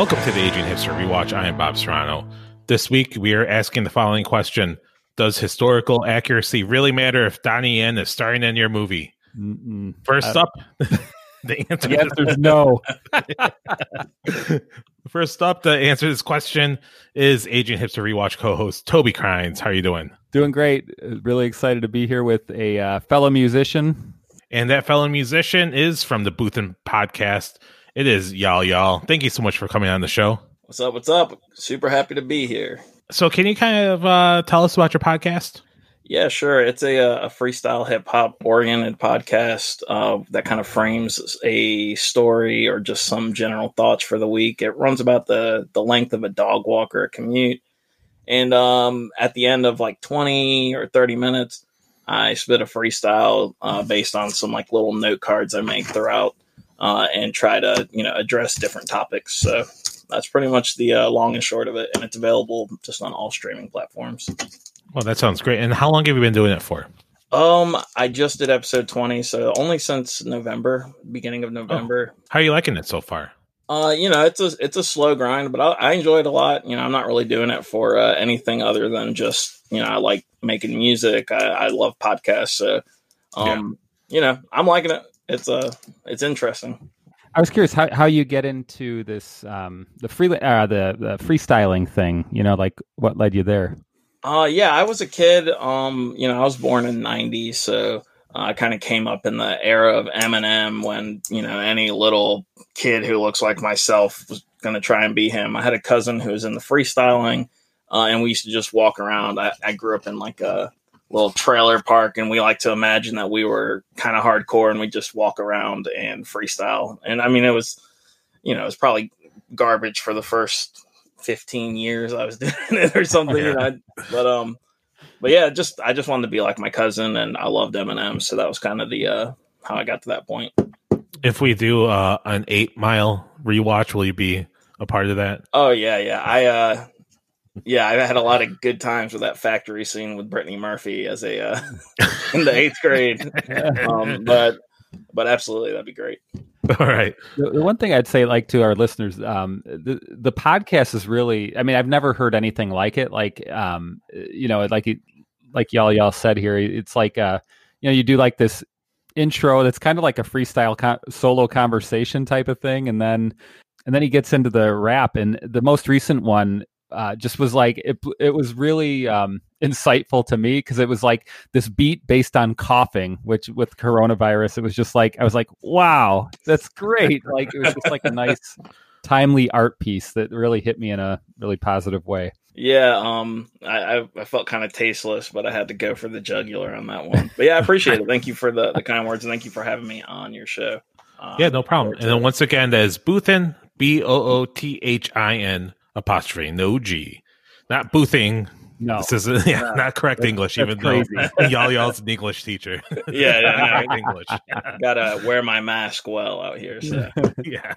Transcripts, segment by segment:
Welcome to the Aging Hipster Rewatch. I am Bob Serrano. This week we are asking the following question Does historical accuracy really matter if Donnie Yen is starring in your movie? Mm-mm. First Uh, up, the answer The answer is no. First up, the answer to this question is Aging Hipster Rewatch co-host Toby Crines. How are you doing? Doing great. Uh, Really excited to be here with a uh, fellow musician. And that fellow musician is from the Boothin podcast. It is y'all y'all. Thank you so much for coming on the show. What's up? What's up? Super happy to be here. So, can you kind of uh, tell us about your podcast? Yeah, sure. It's a, uh, a freestyle hip hop oriented podcast uh, that kind of frames a story or just some general thoughts for the week. It runs about the the length of a dog walk or a commute, and um, at the end of like twenty or thirty minutes, I spit a freestyle uh, based on some like little note cards I make throughout, uh, and try to you know address different topics. So that's pretty much the uh, long and short of it, and it's available just on all streaming platforms. Well, that sounds great. And how long have you been doing it for? Um, I just did episode twenty, so only since November, beginning of November. How are you liking it so far? Uh, you know, it's a it's a slow grind, but I, I enjoy it a lot. You know, I'm not really doing it for uh, anything other than just you know I like making music. I, I love podcasts, so um, you know, I'm liking it. It's uh, it's interesting. I was curious how, how you get into this um, the free uh, the the freestyling thing. You know, like what led you there? Uh, yeah, I was a kid. Um, you know, I was born in '90, so uh, I kind of came up in the era of Eminem when you know any little kid who looks like myself was going to try and be him. I had a cousin who was in the freestyling, uh, and we used to just walk around. I, I grew up in like a little trailer park, and we like to imagine that we were kind of hardcore, and we just walk around and freestyle. And I mean, it was, you know, it was probably garbage for the first 15 years I was doing it or something. Yeah. know, but um, but yeah, just I just wanted to be like my cousin, and I loved Eminem, so that was kind of the uh how I got to that point. If we do uh, an eight mile rewatch, will you be a part of that? Oh yeah, yeah, I uh, yeah, I've had a lot of good times with that factory scene with Brittany Murphy as a uh, in the eighth grade. Um, but but absolutely, that'd be great. All right. The, the one thing I'd say, like to our listeners, um, the the podcast is really. I mean, I've never heard anything like it. Like, um, you know, like it, like y'all y'all said here, it's like uh, you know, you do like this intro that's kind of like a freestyle con- solo conversation type of thing, and then and then he gets into the rap, and the most recent one. Uh, just was like it. It was really um, insightful to me because it was like this beat based on coughing, which with coronavirus, it was just like I was like, "Wow, that's great!" Like it was just like a nice, timely art piece that really hit me in a really positive way. Yeah, um, I I, I felt kind of tasteless, but I had to go for the jugular on that one. But yeah, I appreciate it. Thank you for the the kind words, and thank you for having me on your show. Um, Yeah, no problem. And then once again, that is Boothin, B O O T H I N apostrophe, no G. Not boothing. No, This is yeah, No. not correct English, that's even though y'all y'all's an English teacher. Yeah, yeah, Not no. English. gotta wear my mask well out here. So yeah.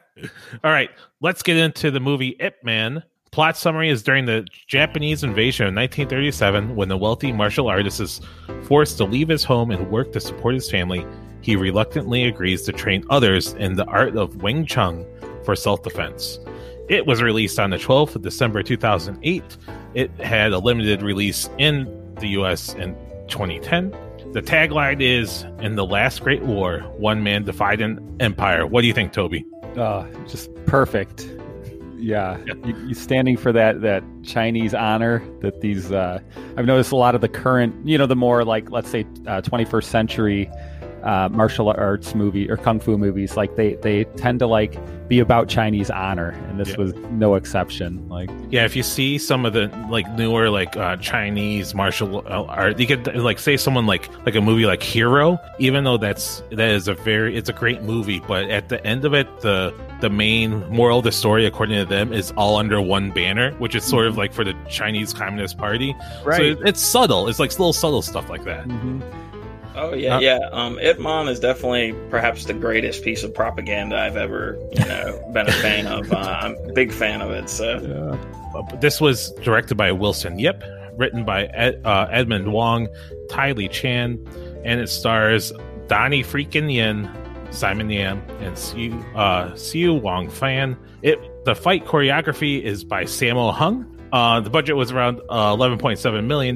All right. Let's get into the movie Ip Man. Plot summary is during the Japanese invasion of 1937, when the wealthy martial artist is forced to leave his home and work to support his family, he reluctantly agrees to train others in the art of Wing Chun for self defense. It was released on the 12th of December 2008. It had a limited release in the US in 2010. The tagline is In the last great war, one man defied an empire. What do you think, Toby? Oh, just perfect. Yeah, You, you standing for that that Chinese honor that these. Uh, I've noticed a lot of the current, you know, the more like let's say uh, 21st century uh, martial arts movie or kung fu movies, like they they tend to like be about Chinese honor, and this Yeah. was no exception. Like, Yeah, if you see some of the like newer like uh, Chinese martial art, you could like say someone like like a movie like Hero. Even though that's that is a very it's a great movie, but at the end of it, the the main moral of the story, according to them, is all under one banner, which is sort of like for the Chinese Communist Party. So it, it's subtle. It's like little subtle stuff like that. Mhm. Oh yeah, Uh, yeah. Um, Ip Man is definitely perhaps the greatest piece of propaganda I've ever, you know, been a fan of. Uh, I'm a big fan of it. So Yeah. Uh, This was directed by Wilson Yip, written by Ed, uh, Edmund Wong, Ty Lee Chan, and it stars Donnie freaking Yen, Simon Yam, and Siu, uh, Siu Wong Fan. It The fight choreography is by Sammo Hung. Uh, the budget was around uh, $11.7 million.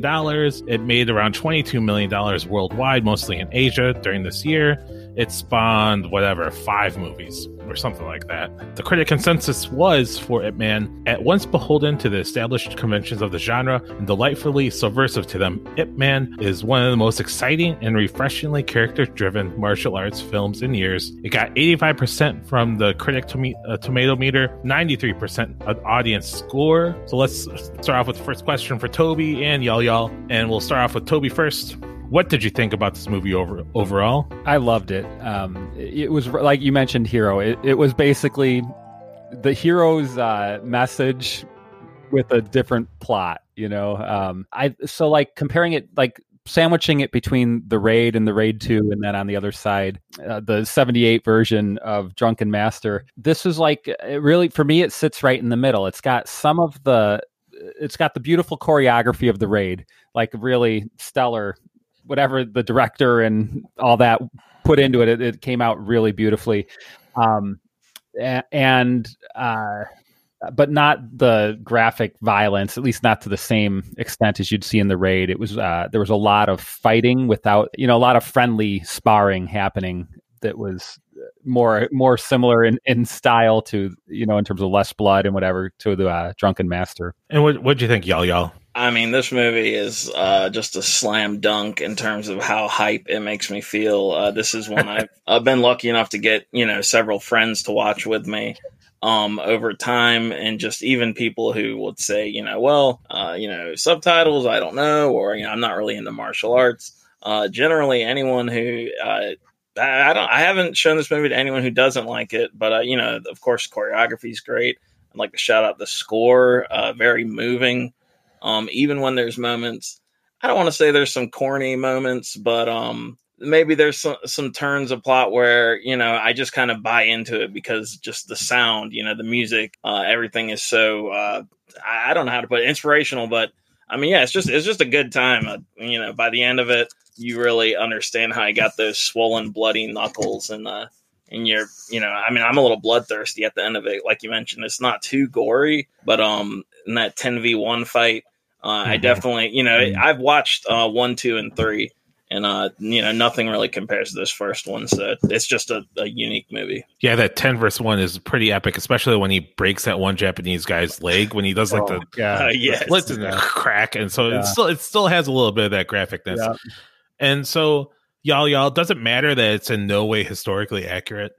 It made around $22 million worldwide, mostly in Asia during this year. It spawned, whatever, five movies or something like that. The critic consensus was for Ip Man, at once beholden to the established conventions of the genre and delightfully subversive to them, Ip Man is one of the most exciting and refreshingly character driven martial arts films in years. It got 85% from the critic to- uh, tomato meter, 93% of audience score. So let's start off with the first question for Toby and Y'all Y'all. And we'll start off with Toby first. What did you think about this movie over overall? I loved it. Um, it was like you mentioned, hero. It, it was basically the hero's uh, message with a different plot. You know, um, I so like comparing it, like sandwiching it between the raid and the raid 2 and then on the other side uh, the 78 version of drunken master this is like really for me it sits right in the middle it's got some of the it's got the beautiful choreography of the raid like really stellar whatever the director and all that put into it, it, it came out really beautifully. Um, and uh, but not the graphic violence, at least not to the same extent as you'd see in the raid. It was uh, there was a lot of fighting without, you know, a lot of friendly sparring happening that was more more similar in, in style to you know in terms of less blood and whatever to the uh, drunken master. And what what do you think, y'all y'all? I mean, this movie is uh, just a slam dunk in terms of how hype it makes me feel. Uh, this is one I've, I've been lucky enough to get, you know, several friends to watch with me um, over time, and just even people who would say, you know, well, uh, you know, subtitles, I don't know, or you know, I'm not really into martial arts. Uh, generally, anyone who uh, I, don't, I haven't shown this movie to anyone who doesn't like it, but uh, you know, of course, choreography is great. I'd like to shout out the score, very moving. Um, even when there's moments, I don't want to say there's some corny moments, but um, maybe there's some, some turns of plot where you know I just kind of buy into it because just the sound, you know, the music, uh, everything is so uh, I, I don't know how to put it, inspirational, but I mean, yeah, it's just it's just a good time. Uh, you know, by the end of it, you really understand how I got those swollen, bloody knuckles and uh, and you're you know i mean i'm a little bloodthirsty at the end of it like you mentioned it's not too gory but um in that 10v1 fight uh, mm-hmm. i definitely you know mm-hmm. i've watched uh one two and three and uh you know nothing really compares to this first one so it's just a, a unique movie yeah that 10 verse 1 is pretty epic especially when he breaks that one japanese guy's leg when he does like oh, the yeah uh, yes. splits and yeah. crack and so yeah. it still it still has a little bit of that graphicness yeah. and so y'all y'all doesn't matter that it's in no way historically accurate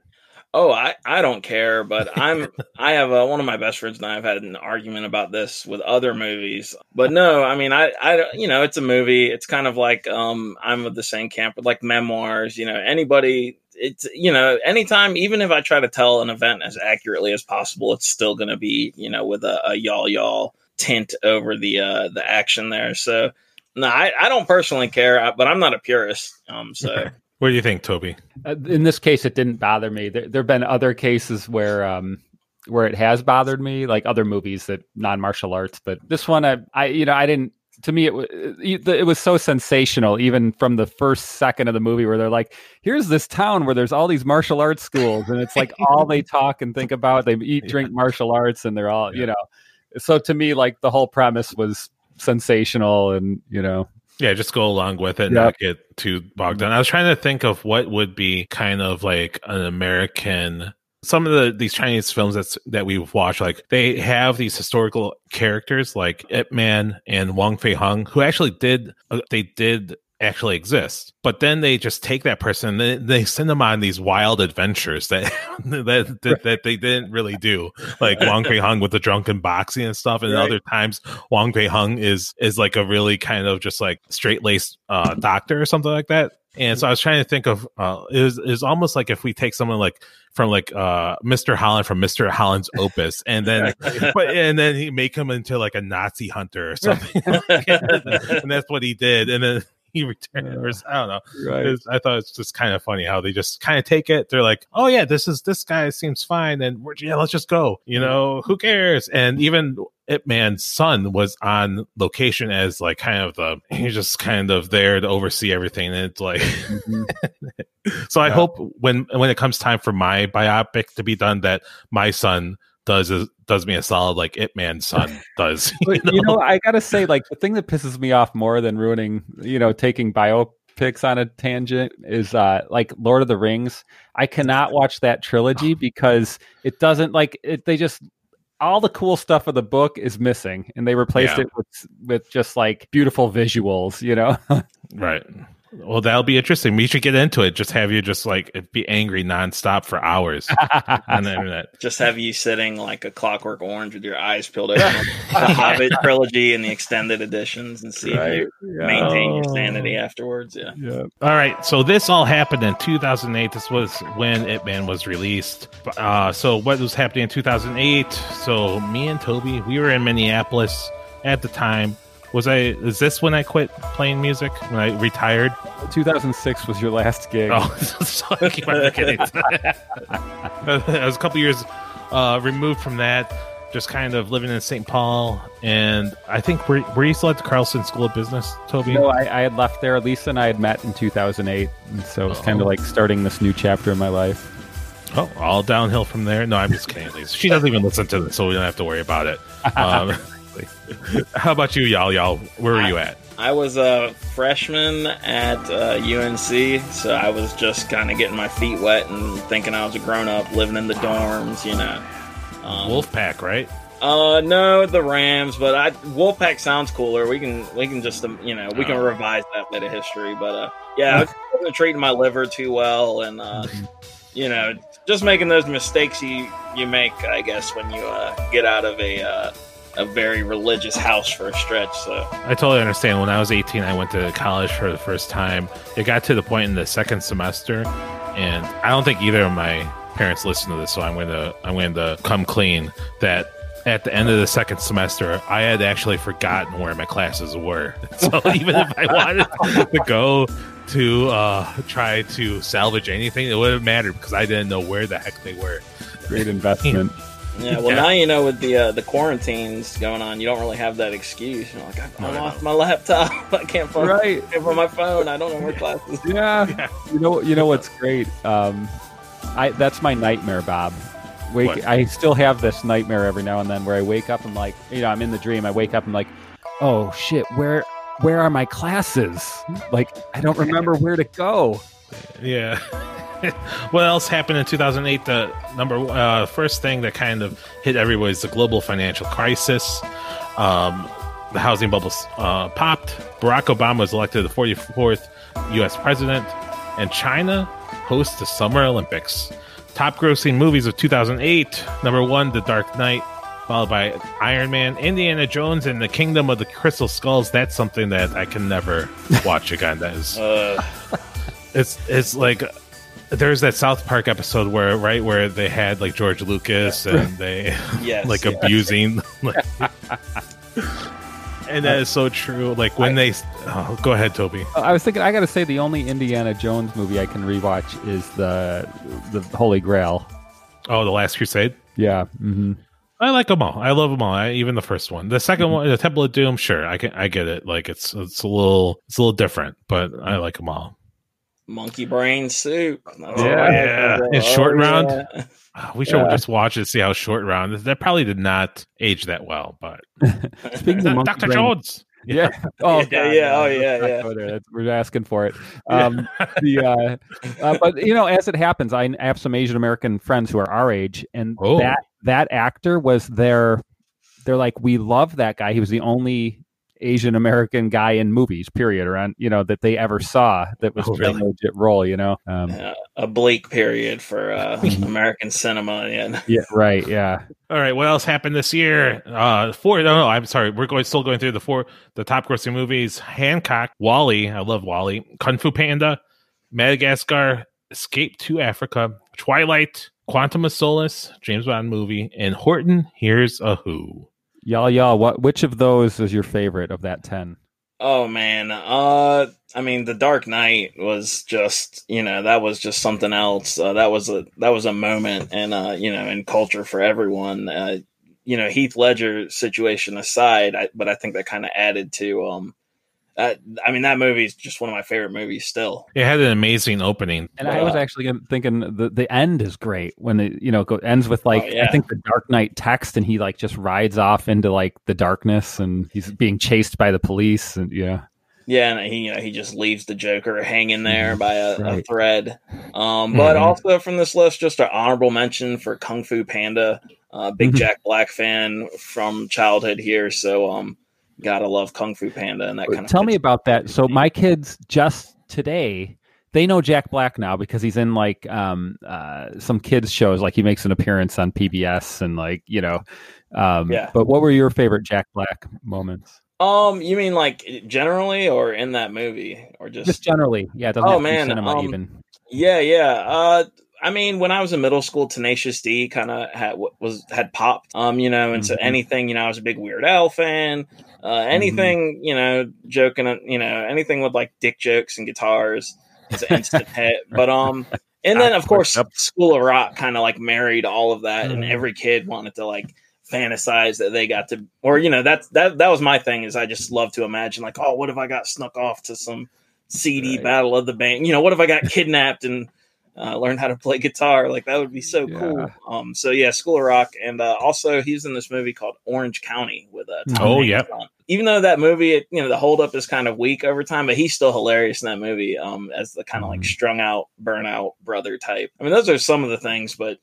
Oh, I, I don't care, but I'm I have a, one of my best friends and I have had an argument about this with other movies. But no, I mean I I you know it's a movie. It's kind of like um I'm of the same camp with like memoirs. You know anybody it's you know anytime even if I try to tell an event as accurately as possible, it's still going to be you know with a, a y'all y'all tint over the uh the action there. So no, I, I don't personally care, but I'm not a purist. Um, so What do you think, Toby? Uh, in this case, it didn't bother me. There, have been other cases where um, where it has bothered me, like other movies that non martial arts. But this one, I, I, you know, I didn't. To me, it was it was so sensational, even from the first second of the movie, where they're like, "Here's this town where there's all these martial arts schools, and it's like all they talk and think about. They eat, drink martial arts, and they're all, yeah. you know." So to me, like the whole premise was sensational, and you know, yeah, just go along with it and yep. not get too bogged down. I was trying to think of what would be kind of like an American some of the these Chinese films that's that we've watched, like they have these historical characters like Ip Man and Wong Fei Hung, who actually did uh, they did actually exist. But then they just take that person and they, send them on these wild adventures that that, that, that they didn't really do. Like Wong Fei Hung with the drunken boxing and stuff. And right. other times Wong Fei Hung is is like a really kind of just like straight laced uh, doctor or something like that. And so I was trying to think of uh is is almost like if we take someone like from like uh Mr. Holland from Mr. Holland's Opus and then but and then he make him into like a Nazi hunter or something. and that's what he did. And then he returned. Yeah. I don't know. Right. I thought it's just kind of funny how they just kind of take it. They're like, oh yeah, this is this guy seems fine, and we're yeah, let's just go. You know, who cares? And even Ip Man's son was on location as like kind of the he's just kind of there to oversee everything. And it's like, mm-hmm. so I hope when when it comes time for my biopic to be done, that my son does does me a solid like Ip Man's son does. You know? you know, I gotta say, like the thing that pisses me off more than ruining, you know, taking biopics on a tangent is uh like Lord of the Rings. I cannot watch that trilogy because it doesn't like it. They just all the cool stuff of the book is missing, and they replaced yeah. it with with just like beautiful visuals. You know, right. Well, that'll be interesting. We should get into it. Just have you just like be angry nonstop for hours on the internet. Just have you sitting like a clockwork orange with your eyes peeled open. the Hobbit trilogy and the extended editions, and see right. if you yeah. maintain your sanity afterwards. Yeah. yeah. All right. So this all happened in 2008. This was when Ip Man was released. Uh, so what was happening in 2008? So me and Toby, we were in Minneapolis at the time was I? Is this when I quit playing music? When I retired? 2006 was your last gig. Oh, sorry. I was a couple years uh, removed from that. Just kind of living in St. Paul, and I think were, were you still at the Carlson School of Business, Toby? No, I, I had left there. Lisa and I had met in 2008, and so it it's kind of like starting this new chapter in my life. Oh, all downhill from there. No, I'm just kidding. Lisa. She doesn't even listen to this, so we don't have to worry about it. Um, How about you, y'all? Y'all, where were I, you at? I was a freshman at uh, UNC, so I was just kind of getting my feet wet and thinking I was a grown up, living in the dorms, you know. Um, Wolfpack, right? Uh, no, the Rams, but I Wolfpack sounds cooler. We can we can just um, you know we can oh. revise that bit of history, but uh, yeah, I wasn't treating my liver too well, and uh, you know, just making those mistakes you you make, I guess, when you uh, get out of a uh, a very religious house for a stretch. So I totally understand. When I was 18, I went to college for the first time. It got to the point in the second semester, and I don't think either of my parents listened to this, so I'm going to I'm going to come clean that at the end of the second semester, I had actually forgotten where my classes were. So even if I wanted to go to uh, try to salvage anything, it wouldn't matter because I didn't know where the heck they were. Great investment. Yeah, well, yeah. now you know with the uh, the quarantines going on, you don't really have that excuse. You're like, I, I lost my laptop. I can't find right. it my phone. I don't know where classes. Yeah. yeah. you know, you know what's great? Um, I that's my nightmare, Bob. Wake. What? I still have this nightmare every now and then where I wake up and like, you know, I'm in the dream. I wake up and like, oh shit, where where are my classes? Like, I don't remember where to go. Yeah. what else happened in 2008? The number uh, first thing that kind of hit everybody is the global financial crisis. Um, the housing bubble uh, popped. Barack Obama was elected the 44th U.S. president, and China hosts the Summer Olympics. Top grossing movies of 2008 number one, The Dark Knight, followed by Iron Man, Indiana Jones, and The Kingdom of the Crystal Skulls. That's something that I can never watch again. That is. Uh. It's it's like there's that South Park episode where right where they had like George Lucas yeah. and they yes, like yes. abusing like, and that is so true like when I, they oh, go ahead Toby I was thinking I got to say the only Indiana Jones movie I can rewatch is the the Holy Grail oh the Last Crusade yeah mm-hmm. I like them all. I love them all. I, even the first one, the 2nd mm-hmm. one, the Temple of Doom. Sure, I can. I get it. Like it's it's a little it's a little different, but I like them all. Monkey Brain Soup. That's yeah, yeah. In short oh, round. Yeah. We should yeah. just watch it, see how short round. That probably did not age that well, but speaking of Dr. Brain, Jones. Yeah. Oh, yeah, yeah. Oh, yeah, yeah. We're asking for it. Um, the, uh, uh, but you know, as it happens, I have some Asian American friends who are our age, and oh. that that actor was their. They're like, we love that guy. He was the only Asian American guy in movies, period, around you know that they ever saw that was oh, really? a legit role. You know, um, a bleak period for uh, American cinema. Yeah, yeah, right, yeah. All right, what else happened this year? Uh, four. No, no, I'm sorry. We're going still going through the four the top grossing movies: Hancock, WALL-E. I love WALL-E. Kung Fu Panda, Madagascar, Escape to Africa, Twilight, Quantum of Solace, James Bond movie, and Horton Hears a Who. Y'all, y'all, what? Which of those is your favorite of that ten? Oh man, uh, I mean, The Dark Knight was just, you know, that was just something else. Uh, that was a that was a moment, and uh, you know, in culture for everyone. Uh, you know, Heath Ledger situation aside, I, but I think that kind of added to um Uh, I mean, that movie is just one of my favorite movies still. It had an amazing opening. And I was actually thinking the the end is great when it you know go, ends with like Oh, yeah. I think the Dark Knight text and he like just rides off into like the darkness and he's being chased by the police and yeah Yeah, and he you know he just leaves the Joker hanging there by a, a Mm-hmm. Thread. Um, but Mhm. also from this list, just an honorable mention for Kung Fu Panda. Uh, big Mhm. Jack Black fan from childhood here, so um, gotta love Kung Fu Panda and that kind of. Tell me about that. So my kids just today they know Jack Black now because he's in like um uh some kids shows like he makes an appearance on PBS and like you know um Yeah. but what were your favorite Jack Black moments? Um, you mean like generally or in that movie or just? Just generally. Yeah, it doesn't Oh, man, cinema um, even. yeah, yeah. Uh, I mean, when I was in middle school, Tenacious D kind of had was had popped. Um, you know, and so Mhm. anything, you know, I was a big Weird Al fan. Uh, anything, you know, joking, uh, you know, anything with like dick jokes and guitars is an instant hit. But um, and then of course. School of Rock kind of like married all of that, and Mhm. every kid wanted to like fantasize that they got to, or you know, that's that that was my thing. Is I just love to imagine like, oh, what if I got snuck off to some CD Right. Battle of the Band? You know, what if I got kidnapped and uh, learned how to play guitar? Like that would be so Yeah. cool. Um, so yeah, School of Rock, and uh, also he's in this movie called Orange County with uh, Tom Oh, yeah. Even though that movie, it, you know, the holdup is kind of weak over time, but he's still hilarious in that movie um, as the kind of like Mhm. strung out, burnout brother type. I mean, those are some of the things, but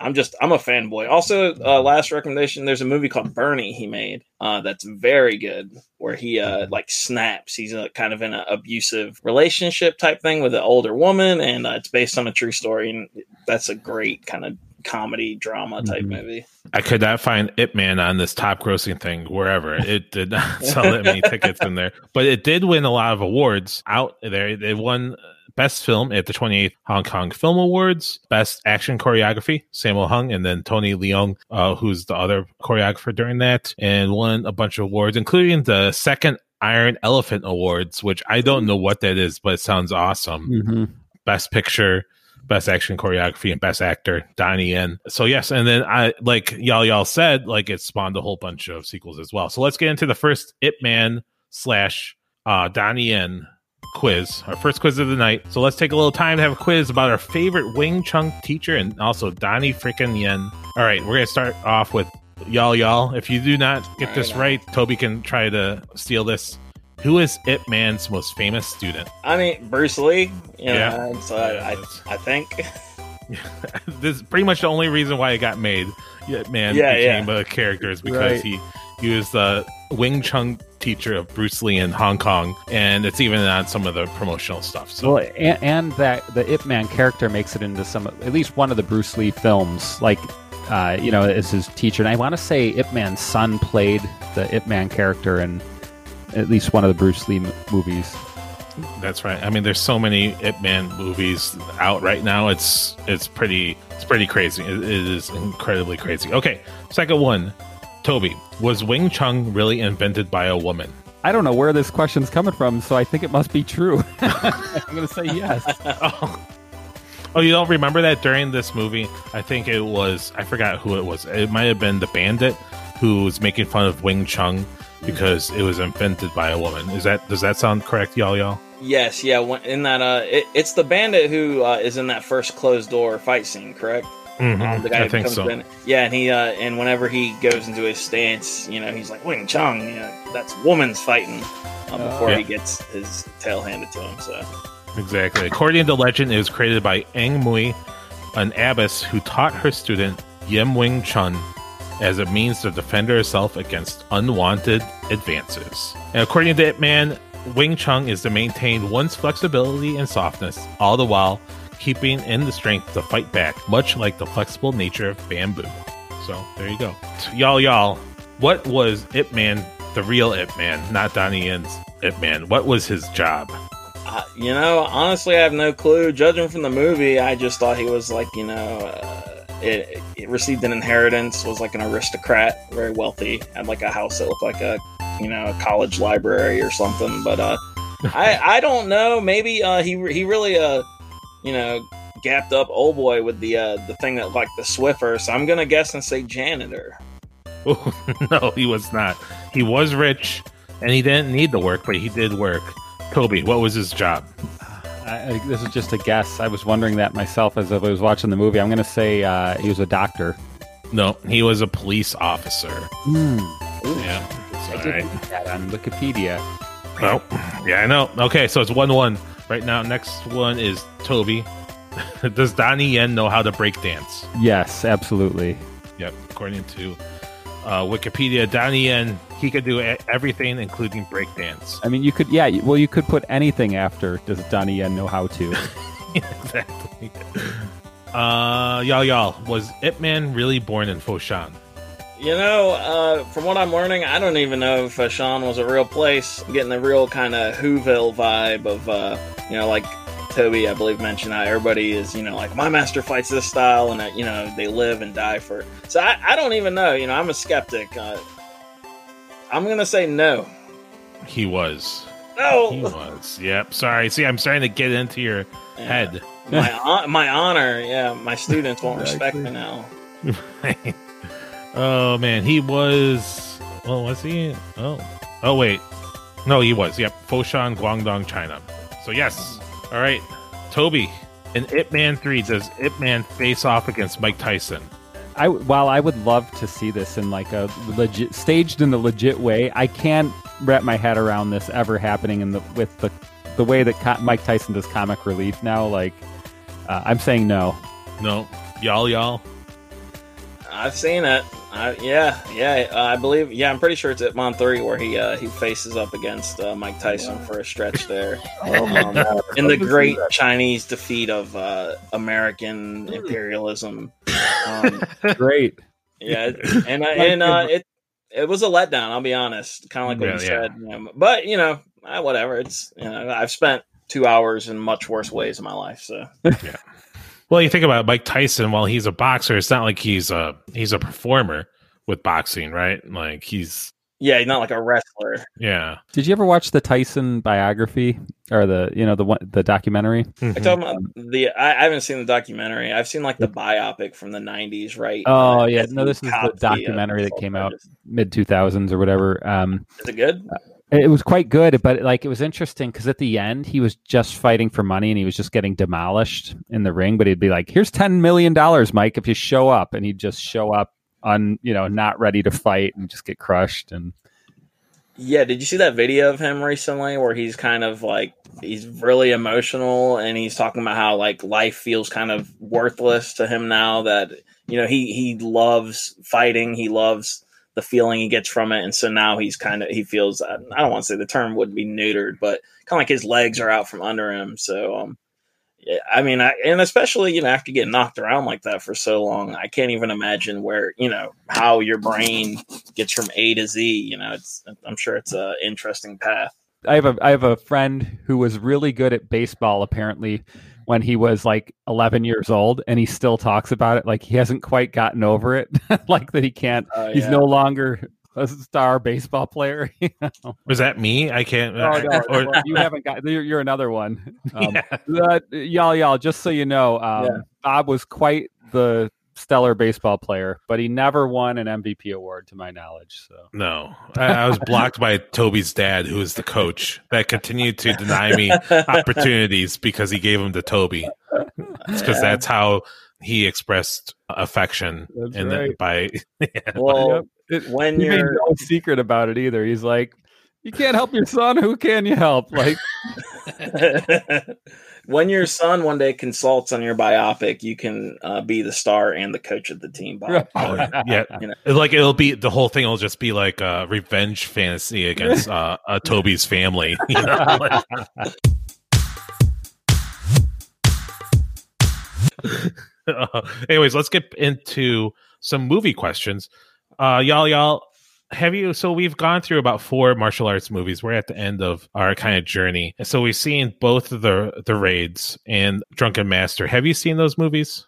I'm just I'm a fanboy. Also, uh, last recommendation: there's a movie called Bernie he made uh, that's very good, where he uh, like snaps. He's uh, kind of in an abusive relationship type thing with an older woman, and uh, it's based on a true story, and that's a great kind of comedy drama type Mhm. movie. I could not find Ip Man on this top grossing thing wherever. It did not sell that many tickets in there, but it did win a lot of awards out there. It won Best Film at the 28th Hong Kong Film Awards, Best Action Choreography, Sammo Hung, and then Tony Leung, uh, who's the other choreographer during that, and won a bunch of awards, including the second Iron Elephant Awards, which I don't know what that is, but it sounds awesome. hmm Best Picture, Best Action Choreography, and Best Actor, Donnie Yen. So yes, and then I like y'all y'all said, like it spawned a whole bunch of sequels as well. So let's get into the first Ip Man slash uh Donnie Yen quiz, our first quiz of the night. So let's take a little time to have a quiz about our favorite Wing Chun teacher and also Donnie freaking Yen. All right, we're gonna start off with y'all y'all. If you do not get this right. Toby can try to steal this. Who is Ip Man's most famous student? I mean, Bruce Lee. You know, Yeah. so Yeah, I, I, I think. this is pretty much the only reason why it got made. Yeah, man Yeah, became a character is because Right. he he was the Wing Chun teacher of Bruce Lee in Hong Kong, and it's even on some of the promotional stuff. So Well, and, and that the Ip Man character makes it into some, at least one of the Bruce Lee films, like, uh, you know, as his teacher. And I want to say Ip Man's son played the Ip Man character in at least one of the Bruce Lee m- movies. that's right. I mean, there's so many Ip Man movies out right now. It's it's pretty it's pretty crazy. It, it is incredibly crazy. Okay, second one. Toby, was Wing Chun really invented by a woman? I don't know where this question's coming from, so I think it must be true. I'm going to say yes. oh. oh, you don't remember that during this movie? I think it was, I forgot who it was. It might have been the bandit who was making fun of Wing Chun because it was invented by a woman. Is that, does that sound correct, y'all, y'all? Yes, yeah. In that, uh, it, it's the bandit who uh, is in that first closed door fight scene, correct? Mhm. Um, the guy I who think becomes so. bandit. Yeah, and he uh, and whenever he goes into his stance, you know, he's like Wing Chun. You know, that's woman's fighting uh, before Yeah. he gets his tail handed to him. So Exactly. According to legend, it was created by Ng Mui, an abbess who taught her student Yim Wing Chun as a means to defend herself against unwanted advances. And according to Ip Man, Wing Chun is to maintain one's flexibility and softness, all the while keeping in the strength to fight back, much like the flexible nature of bamboo. So there you go. Y'all, y'all, what was Ip Man, the real Ip Man, not Donnie Yen's Ip Man? What was his job? Uh, you know, honestly, I have no clue. Judging from the movie, I just thought he was like, you know, uh, it, it received an inheritance, was like an aristocrat, very wealthy, had like a house that looked like a, you know, a college library or something. But uh, I, I don't know. Maybe uh, he he really, uh, you know, gapped up old boy with the uh, the thing that like the Swiffer. So I'm gonna guess and say janitor. Oh, no, he was not. He was rich. and he didn't need to work, but he did work. Toby, what was his job? I, I, this is just a guess. I was wondering that myself as I was watching the movie. I'm going to say uh, he was a doctor. No, he was a police officer. Hmm. Yeah, it's I did right. that on Wikipedia. Well, yeah, I know. Okay, so it's one one right now. Next one is Toby. Does Donnie Yen know how to break dance? Yes, absolutely. Yep, according to uh, Wikipedia, Donnie Yen he could do everything, including break dance. I mean, you could, yeah. Well, you could put anything after. Does Donnie Yen know how to? exactly. Uh, y'all, y'all, was Ip Man really born in Foshan? You know, uh, from what I'm learning, I don't even know if Foshan was a real place. I'm getting the real kind of Whoville vibe of, uh, you know, like Toby, I believe, mentioned how everybody is, you know, like my master fights this style, and that, you know, they live and die for. So I, I don't even know. You know, I'm a skeptic. Uh, I'm gonna say no. He was. No. He was. Yep. Sorry. See, I'm starting to get into your Yeah. head. My my honor. Yeah, my students won't respect me now. oh man, he was. Well, was he? Oh, oh wait, no, he was. Yep, Foshan, Guangdong, China. So yes, all right, Toby. In Ip Man Three, does Ip Man face off against Mike Tyson? I while I would love to see this in like a legit staged in the legit way, I can't wrap my head around this ever happening in the with the the way that co- Mike Tyson does comic relief now. Like, uh, I'm saying no. No, y'all, y'all. I've seen it. I, yeah, yeah. Uh, I believe. Yeah, I'm pretty sure it's Ip Man three where he uh, he faces up against uh, Mike Tyson for a stretch there. Oh my Um, in the I'd love to see great. Chinese defeat of uh, American imperialism. Um, Great. yeah, and uh, and uh, it it was a letdown. I'll be honest, kind of like what Yeah, you yeah. said. You know, but you know, uh, whatever. It's you know, I've spent two hours in much worse ways in my life. So Well, you think about it, Mike Tyson. While he's a boxer, it's not like he's a he's a performer with boxing, right? Like he's yeah, he's not like a wrestler. yeah. Did you ever watch the Tyson biography or the you know the one the documentary? I talking about the. I, I haven't seen the documentary. I've seen like the biopic from the '90s, right? Oh Uh, yeah, no, this is the uh, documentary that came out mid 2000s or whatever. Um, is it good? It was quite good, but like it was interesting because at the end he was just fighting for money and he was just getting demolished in the ring. But he'd be like, "Here's ten million dollars, Mike, if you show up," and he'd just show up on you know not ready to fight and just get crushed. And Yeah, did you see that video of him recently where he's kind of like he's really emotional and he's talking about how like life feels kind of worthless to him now that you know he he loves fighting, he loves the feeling he gets from it and so now he's kind of he feels I don't want to say the term would be neutered, but kind of like his legs are out from under him. So um I mean, I, and especially you know after getting knocked around like that for so long, I can't even imagine where you know how your brain gets from A to Z. You know, it's I'm sure it's a interesting path. I have a I have a friend who was really good at baseball apparently when he was like 11 years old and he still talks about it like he hasn't quite gotten over it like that he can't Uh, he's no longer a star baseball player you know? Was that me? I can't. Oh, no, or- well, you haven't got. You're, you're another one. Um, Yeah. uh, y'all, y'all. Just so you know, um, Yeah. Bob was quite the stellar baseball player, but he never won an MVP award, to my knowledge. So No, I, I was blocked by Toby's dad, who is the coach, that continued to deny me opportunities because he gave them to Toby. It's because that's how he expressed affection, That's and right. then by well It- when he you're no secret about it either. He's like, "You can't help your son. Who can you help?" Like, when your son one day consults on your biopic, you can uh, be the star and the coach of the team. Bob. Oh, yeah, You know. Like it'll be the whole thing will just be like a revenge fantasy against uh, uh Toby's family. You know, Uh, anyways, let's get into some movie questions. Uh, y'all, y'all, have you? So we've gone through about four martial arts movies. We're at the end of our kind of journey, and so we've seen both of the the raids and Drunken Master. Have you seen those movies?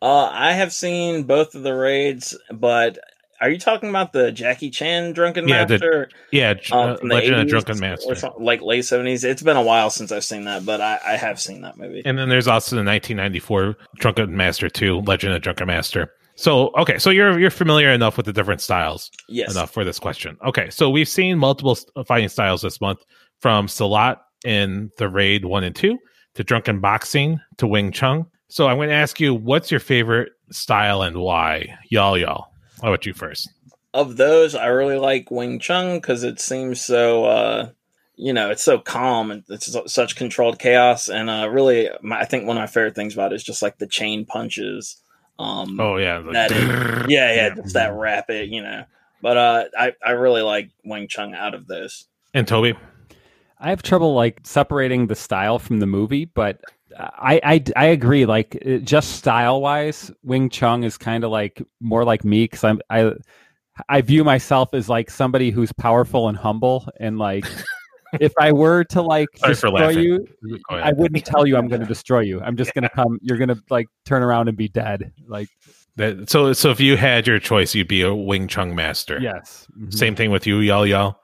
Uh, I have seen both of the raids, but are you talking about the Jackie Chan Drunken Yeah, the- Master? Yeah, um, uh, the Legend of Drunken Master. something, like late seventies. It's been a while since I've seen that, but I, I have seen that movie. And then there's also the 1994 Drunken Master 2, Legend of Drunken Master. So okay, so you're you're familiar enough with the different styles Yes. enough for this question. Okay, so we've seen multiple fighting styles this month, from Silat in the Raid One and Two to Drunken Boxing to Wing Chun. So I'm going to ask you, what's your favorite style and why? Y'all, y'all. How about you first? Of those, I really like Wing Chun because it seems so, uh, you know, it's so calm and it's such controlled chaos. And uh, really, my, I think one of my favorite things about it is just like the chain punches. Um, Oh yeah, like- That yeah, yeah, just that rapid, you know. But uh, I I really like Wing Chun out of those. and Toby. I have trouble like separating the style from the movie, but I I, I agree. Like it- just style wise, Wing Chun is kind of like more like me because I'm I I view myself as like somebody who's powerful and humble, and like if I were to like Sorry for destroy laughing. you, Go ahead. I wouldn't tell you I'm going to destroy you. I'm just going to come. You're going to like turn around and be dead. Like That, so so if you had your choice, you'd be a Wing Chun master. yes, Mhm. Same thing with you, y'all, y'all.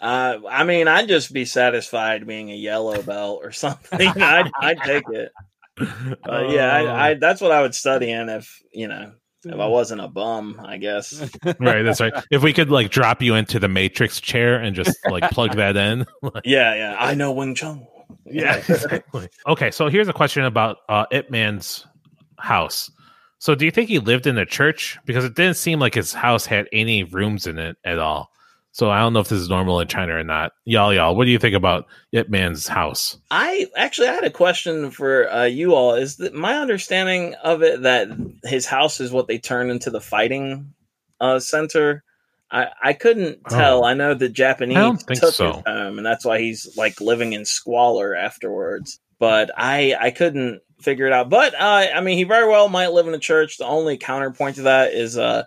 Uh, I mean, I'd just be satisfied being a yellow belt or something. I'd, I'd take it. Uh, yeah, I, I, that's what I would study in if you know if I wasn't a bum. I guess. right. That's right. If we could like drop you into the Matrix chair and just like plug that in. Yeah, yeah. I know Wing Chun. yeah. exactly. Okay. So here's a question about uh, Ip Man's house. So do you think he lived in a church? Because it didn't seem like his house had any rooms in it at all. So I don't know if this is normal in China or not. Y'all, y'all, what do you think about Ip Man's house? I actually I had a question for uh, you all. Is that my understanding of it that his house is what they turn into the fighting uh, center? I, I couldn't Oh. tell. I know the Japanese I don't think took so. his home, and that's why he's like living in squalor afterwards. But I I couldn't figure it out. But uh, I mean, he very well might live in a church. The only counterpoint to that is, uh,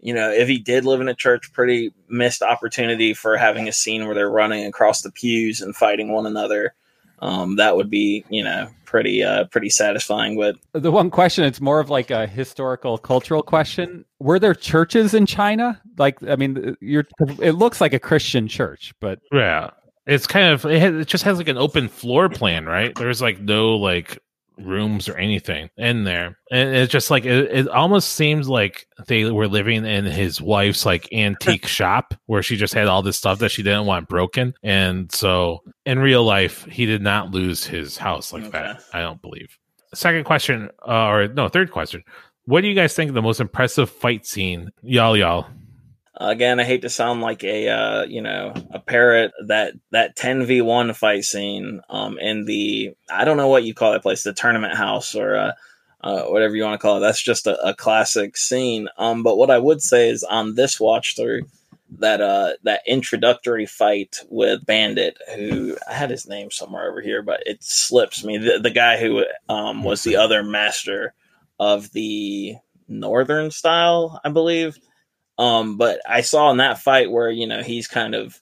you know, if he did live in a church, pretty missed opportunity for having a scene where they're running across the pews and fighting one another. Um, that would be, you know, pretty uh, pretty satisfying. But The one question, it's more of like a historical, cultural question. Were there churches in China? Like, I mean, you're. It looks like a Christian church, but Yeah. It's kind of it, has, it just has like an open floor plan, right? There's like no like rooms or anything in there. And it's just like it, it almost seems like they were living in his wife's like antique shop where she just had all this stuff that she didn't want broken. And so in real life, he did not lose his house like that. I don't believe. Second question, uh, or no, third question. What do you guys think of the most impressive fight scene? Y'all, y'all. Again, I hate to sound like a uh, you know a parrot. That that ten v one fight scene um, in the I don't know what you call that place, the tournament house or uh, uh, whatever you want to call it. That's just a, a classic scene. Um, but what I would say is on this watch through that uh that introductory fight with Bandit, who I had his name somewhere over here, but it slips me. The, the guy who um was the other master of the northern style, I believe. Um, but I saw in that fight where you know he's kind of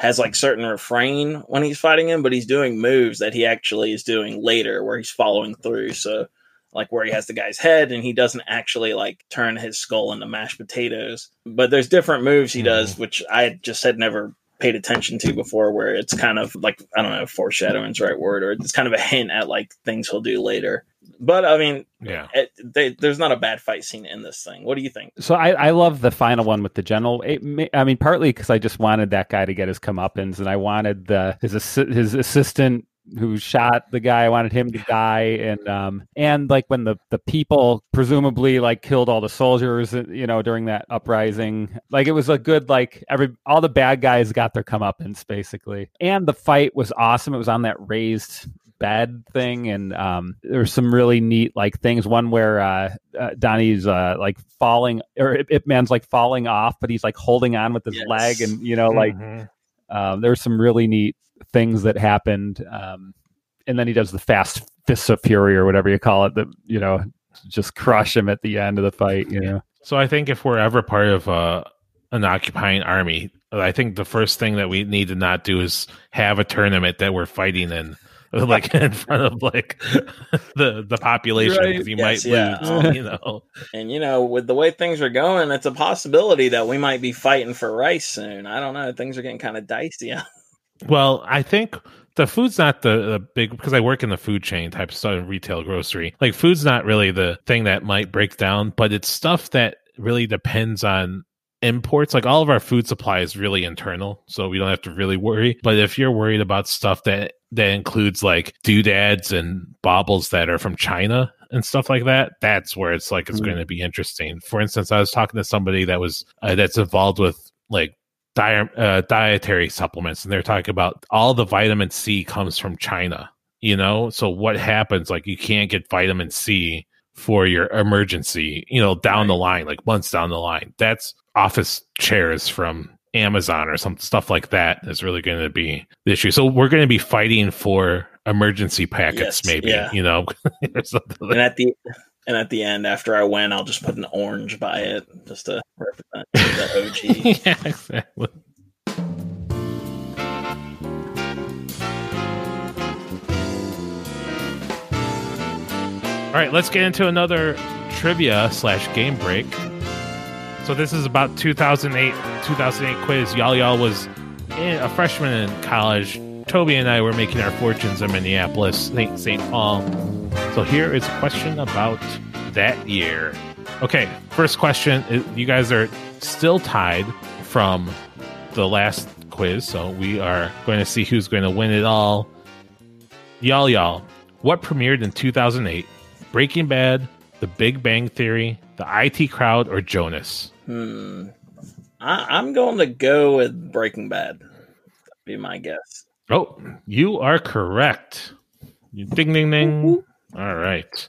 has like certain refrain when he's fighting him, but he's doing moves that he actually is doing later where he's following through. So like where he has the guy's head and he doesn't actually like turn his skull into mashed potatoes. But there's different moves he does, which I just had never paid attention to before where it's kind of like I don't know, foreshadowing's the right word, or it's kind of a hint at like things he'll do later. But I mean, Yeah. it, they, there's not a bad fight scene in this thing. What do you think? So I, I love the final one with the general. It, ma- I mean, partly because I just wanted that guy to get his comeuppance, and I wanted the his assi- his assistant who shot the guy. I wanted him to die, and um and like when the the people presumably like killed all the soldiers, uh, you know, during that uprising. Like it was a good like every all the bad guys got their comeuppance basically, and the fight was awesome. It was on that raised bed thing and um there's some really neat like things one where uh, uh donnie's uh like falling or Ip, Ip man's like falling off but he's like holding on with his Yes. leg and you know like Mhm. um there's some really neat things that happened um and then he does the fast fists of fury or whatever you call it that you know just crush him at the end of the fight you know So I think if we're ever part of uh, an occupying army, I think the first thing that we need to not do is have a tournament that we're fighting in, like in front of like the the population Right. because you Yes, might yeah. lose. You know, And you know, with the way things are going, it's a possibility that we might be fighting for rice soon. I don't know. Things are getting kind of dicey. Well, I think the food's not the, the big because I work in the food chain type of stuff, retail grocery. Like food's not really the thing that might break down, but it's stuff that really depends on imports like all of our food supply is really internal so we don't have to really worry but if you're worried about stuff that that includes like doodads and baubles that are from china and stuff like that that's where it's like it's Mm. going to be interesting for instance i was talking to somebody that was uh, that's involved with like di- uh, dietary supplements and they're talking about all the vitamin c comes from china you know? So what happens? Like you can't get vitamin c for your emergency you know down the line like months down the line. That's office chairs from amazon or some stuff like that is really going to be the issue. So we're going to be fighting for emergency packets Yes, maybe yeah. you know or something like- And at the and at the end, after I win, I'll just put an orange by it just to represent the OG. yeah exactly All right, let's get into another trivia slash game break. So this is about 2008 2008 quiz. Y'all y'all was in- a freshman in college. Toby and I were making our fortunes in Minneapolis, St. Paul. So here is a question about that year. Okay, first question. You guys are still tied from the last quiz, so we are going to see who's going to win it all. Y'all y'all, what premiered in 2008? Breaking Bad, The Big Bang Theory, The IT Crowd, or Jonas? Hmm. I, I'm going to go with Breaking Bad. Be my guess. Oh, you are correct. You ding ding ding. All right.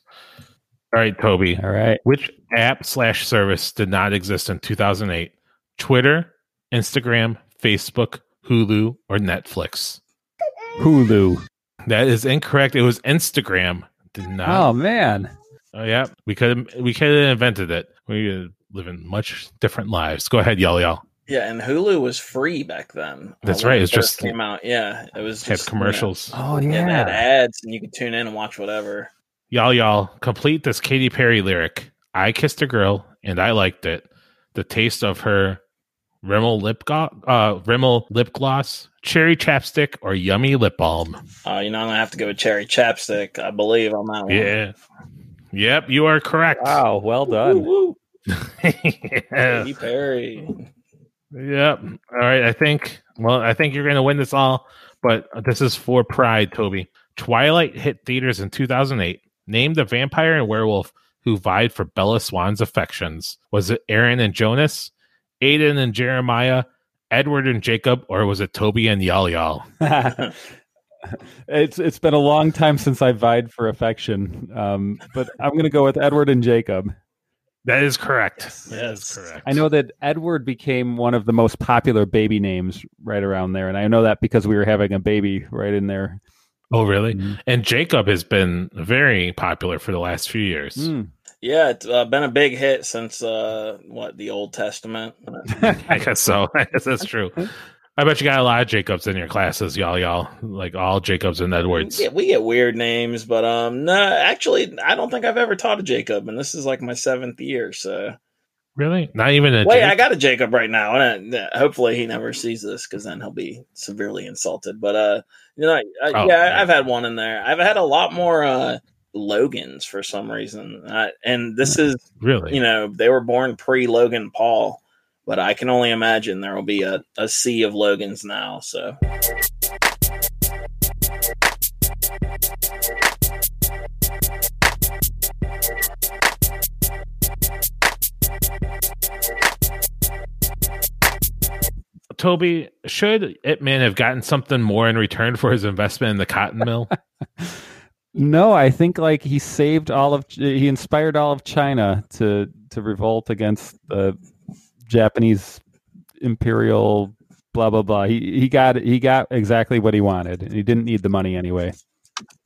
All right, Toby. All right. Which app slash service did not exist in 2008? Twitter, Instagram, Facebook, Hulu, or Netflix? Hulu. That is incorrect. It was Instagram. Did not. Oh man. Oh, yeah. We could have we could have invented it. We live in much different lives. Go ahead, y'all, y'all. Yeah, and Hulu was free back then. That's Uh, right, it just- came out. Yeah, it was Have just commercials. Oh You know, yeah, they had yeah. ads, and you could tune in and watch whatever. Y'all, y'all, complete this Katy Perry lyric. I kissed a girl and I liked it. The taste of her Rimmel lip gloss, uh, Rimmel lip gloss, cherry chapstick, or yummy lip balm. Uh, you know, I'm gonna have to go with cherry chapstick. I believe on that one. Yeah. Yep, you are correct. Wow. Well Woo, done. woo. yeah. Katy Perry. Yep. All right. I think. Well, I think you're going to win this all, but this is for pride, Toby. Twilight hit theaters in 2008. Named the vampire and werewolf who vied for Bella Swan's affections. Was it Aaron and Jonas, Aiden and Jeremiah, Edward and Jacob, or was it Toby and Yal Yal? it's it's been a long time since I vied for affection, um, but I'm going to go with Edward and Jacob. That is correct. That is Yes. correct. I know that Edward became one of the most popular baby names right around there, and I know that because we were having a baby right in there. Oh, really? Mm. And Jacob has been very popular for the last few years. Mm. Yeah, it's uh, been a big hit since uh, what the Old Testament. I guess so. I guess that's true. I bet you got a lot of Jacobs in your classes, y'all, y'all. Like all Jacobs and Edwards. We get, we get weird names, but um, no, actually, I don't think I've ever taught a Jacob, and this is like my seventh year. So Really? Not even a wait? I got a Jacob right now, and uh, hopefully he never sees this because then he'll be severely insulted. But uh, you know, I, Oh, yeah, yeah. I've had one in there. I've had a lot more uh Logans for some reason, uh, and this is really? you know they were born pre Logan Paul, but I can only imagine there will be a, a sea of Logans now. So Toby, should Ip Man have gotten something more in return for his investment in the cotton mill? No, I think like he saved all of he inspired all of China to to revolt against the Japanese imperial blah blah blah. He he got he got exactly what he wanted, and he didn't need the money anyway.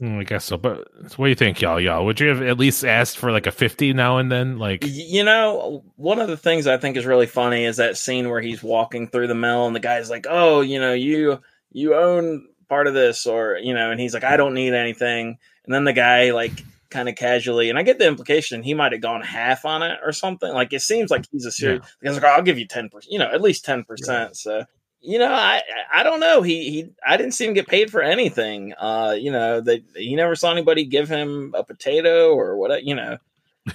Mm, I guess so. But what do you think, y'all? Y'all, would you have at least asked for like a fifty now and then? Like, You know, one of the things I think is really funny is that scene where he's walking through the mill and the guy's like, "Oh, you know, you you own part of this," or you know, and he's like, "I don't need anything," and then the guy like kind of casually, and I get the implication he might have gone half on it or something. Like it seems like he's a serious. The guy's like, "I'll give you ten percent," you know, at least ten percent. So you know, I I don't know. He he I didn't see him get paid for anything. Uh, you know, they he never saw anybody give him a potato or what, you know,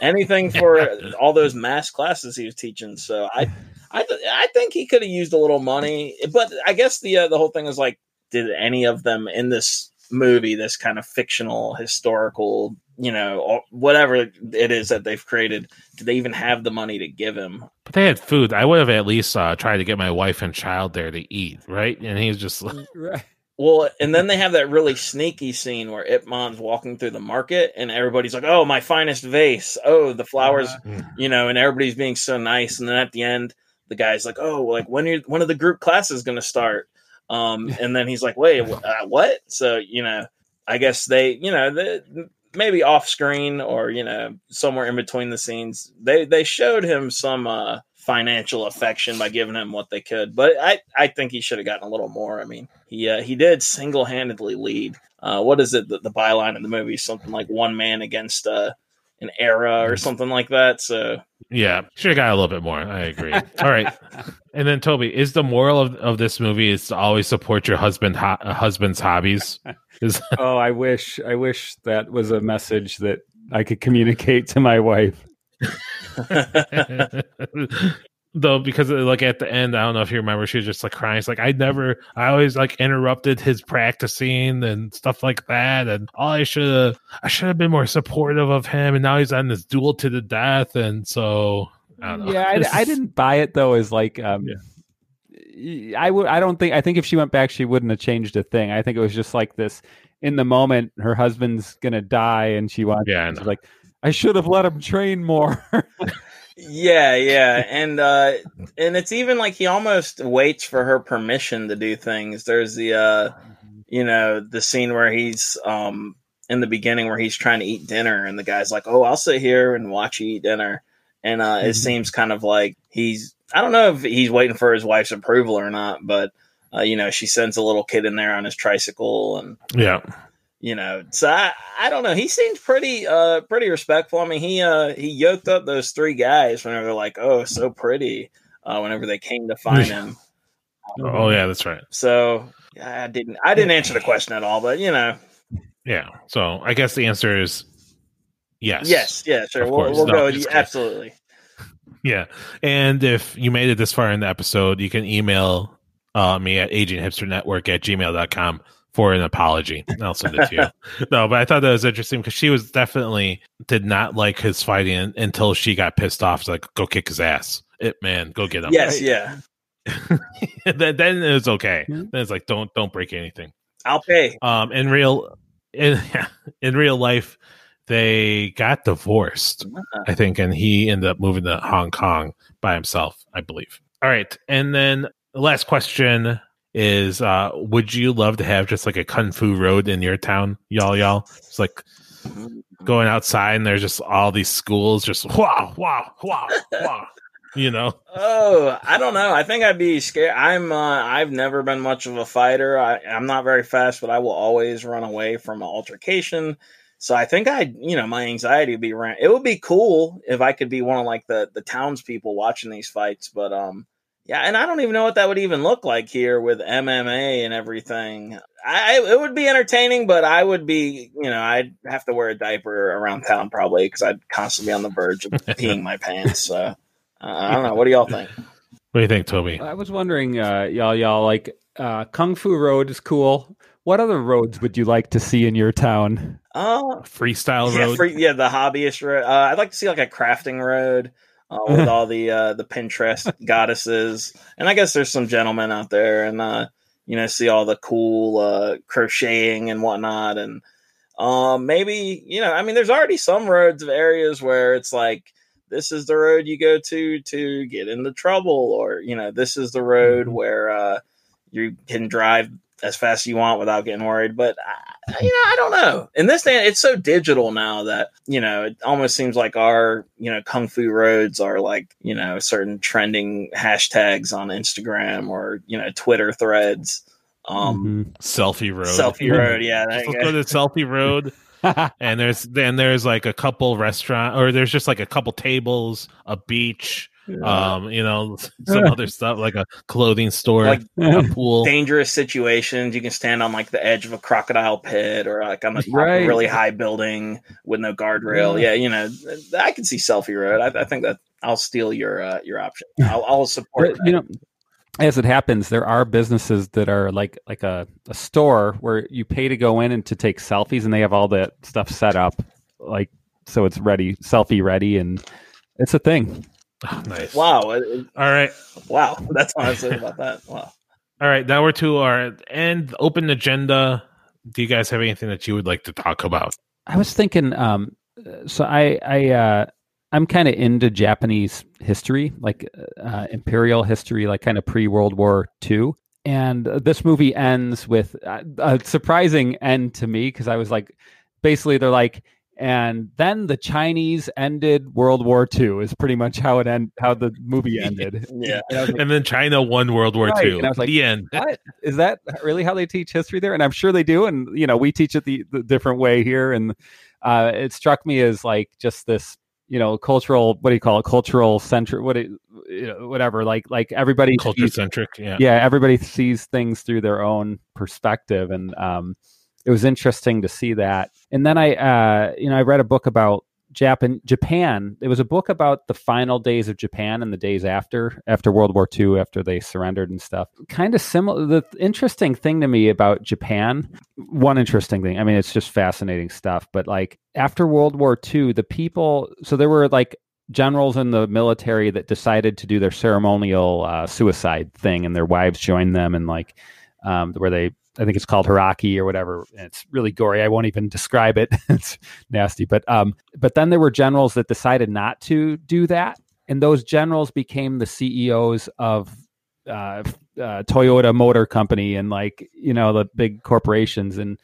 anything for all those mass classes he was teaching. So I I th- I think he could have used a little money, but I guess the uh, the whole thing is like, did any of them in this movie, this kind of fictional historical, you know, whatever it is that they've created, do they even have the money to give him? But they had food. I would have at least uh, tried to get my wife and child there to eat, right? And he's just like, Right. Well, and then they have that really sneaky scene where Ip Man's walking through the market and everybody's like, "Oh, my finest vase! Oh, the flowers!" Uh-huh. You know, and everybody's being so nice. And then at the end, the guy's like, "Oh, like when are when are the group classes going to start?" Um, and then he's like, "Wait, uh, what?" So you know, I guess they, you know, the, maybe off screen or you know somewhere in between the scenes, they they showed him some uh, financial affection by giving him what they could. But I I think he should have gotten a little more. I mean, he uh, he did single handedly lead. Uh, what is it? The, the byline of the movie something like one man against uh, an era or something like that. So yeah, should have got a little bit more. I agree. All right. And then Toby, is the moral of, of this movie is to always support your husband ho- uh, husband's hobbies? Is Oh, I wish I wish that was a message that I could communicate to my wife. Though because uh, like at the end, I don't know if you remember, she was just like crying. It's like I never, I always like interrupted his practicing and stuff like that, and all I should have, I should have been more supportive of him, and now he's on this duel to the death, and so I don't know. Yeah, I, I didn't buy it though. As like, um, I would. I don't think. I think if she went back, she wouldn't have changed a thing. I think it was just like this. In the moment, her husband's gonna die, and she wants. Yeah, I she's know. like, I should have let him train more. yeah, yeah, and uh, and it's even like he almost waits for her permission to do things. There's the uh, you know the scene where he's um in the beginning where he's trying to eat dinner, and the guy's like, "Oh, I'll sit here and watch you eat dinner," and uh, it Mhm. seems kind of like he's I don't know if he's waiting for his wife's approval or not, but. Uh, you know, she sends a little kid in there on his tricycle, and yeah, you know so I, I don't know he seems pretty uh pretty respectful i mean he uh he yoked up those three guys whenever they're like oh so pretty uh whenever they came to find him oh yeah, that's right. so i didn't i didn't answer the question at all but you know Yeah, so I guess the answer is yes. yes yeah sure Of we'll, course. we'll No, go with you absolutely Yeah. And if you made it this far in the episode, you can email uh, me at aginghipsternetwork at gmail.com for an apology. I'll send it to you. no, but I thought that was interesting because she was definitely did not like his fighting until she got pissed off. It's like, go kick his ass. Ip Man, go get him. yes yeah then, then it was okay. Yeah. Then it's like, don't don't break anything. i'll pay Um, in real in in real life, they got divorced. I think, and he ended up moving to Hong Kong by himself, I believe. All right, and then the last question is: uh, Would you love to have just like a kung fu road in your town, y'all? Y'all, it's like going outside, and there's just all these schools, just wow, wow, wow, wow. You know, Oh, I don't know. I think I'd be scared. I'm. Uh, I've never been much of a fighter. I, I'm not very fast, but I will always run away from an altercation. So I think I, you know, my anxiety would be around. It would be cool if I could be one of like the the townspeople watching these fights. But um, yeah, and I don't even know what that would even look like here with MMA and everything. I it would be entertaining, but I would be, you know, I'd have to wear a diaper around town probably because I'd constantly be on the verge of peeing my pants. So. Uh, I don't know. What do y'all think? what do you think, Toby? I was wondering, uh, y'all, y'all like uh, Kung Fu Road is cool. What other roads would you like to see in your town? Uh, Freestyle yeah, road. free, yeah, the hobbyist road. Uh, I'd like to see like a crafting road uh, with all the uh, the Pinterest goddesses, and I guess there's some gentlemen out there, and uh, you know, see all the cool uh, crocheting and whatnot, and um, maybe you know, I mean, there's already some roads of areas where it's like this is the road you go to to get into trouble, or you know, this is the road Mhm. where uh, you can drive as fast as you want without getting worried. But I, you know, I don't know. In this day, it's so digital now that you know it almost seems like our you know kung fu roads are like you know certain trending hashtags on Instagram or you know Twitter threads. Um, Selfie road. selfie road, yeah. Just you let's go. go to selfie road. And there's then there's like a couple restaurant or there's just like a couple tables a beach um, you know, some other stuff like a clothing store, Like a pool. dangerous situations. You can stand on like the edge of a crocodile pit or like on a Right. really high building with no guardrail. Yeah, you know, I can see selfie road. I, I think that I'll steal your uh, your option. I'll, I'll support. But, you know as it happens there are businesses that are like like a, a store where you pay to go in and to take selfies and they have all that stuff set up like so it's ready selfie ready and it's a thing Oh, nice. Wow, it- it- All right. wow, that's all I say about that. Wow. All right. Now we're to our end open agenda. Do you guys have anything that you would like to talk about? i was thinking um so i i uh i'm kind of into japanese history like uh, imperial history like kind of pre-world war ii and uh, this movie ends with uh, a surprising end to me because i was like basically they're like and then the chinese ended world war ii is pretty much how it end how the movie ended Yeah. and like, And then China won World War Right, II. and I was like, the end. what is that really how they teach history there and i'm sure they do and you know we teach it the, the different way here and uh, it struck me as like just this you know cultural what do you call it cultural centric what it, you know, whatever like like everybody culture centric. Yeah. yeah everybody sees things through their own perspective and um it was interesting to see that and then i uh you know i read a book about Japan, Japan. It was a book about the final days of Japan and the days after, after World War II, after they surrendered and stuff. Kind of similar. The interesting thing to me about Japan, one interesting thing. I mean, it's just fascinating stuff. But like after World War II, the people. So there were like generals in the military that decided to do their ceremonial uh, suicide thing, and their wives joined them, and like um, where they I think it's called Hiraki or whatever. And it's really gory. I won't even describe it. it's nasty. But um, but then there were generals that decided not to do that, and those generals became the CEOs of uh, uh, Toyota Motor Company and like you know the big corporations and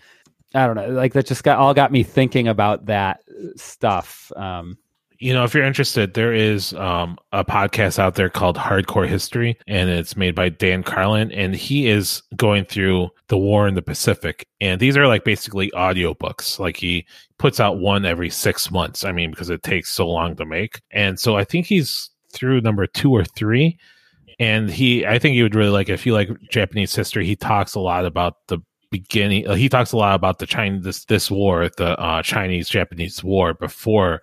I don't know, like that just got all got me thinking about that stuff. Um, You know, if you're interested, there is um, a podcast out there called Hardcore History, and it's made by Dan Carlin, and he is going through the war in the Pacific. And these are like basically audiobooks. Like he puts out one every six months. I mean, because it takes so long to make. And so I think he's through number two or three. And he, I think you would really like if you like Japanese history. He talks a lot about the beginning. Uh, he talks a lot about the China this this war, the uh, Chinese Japanese war before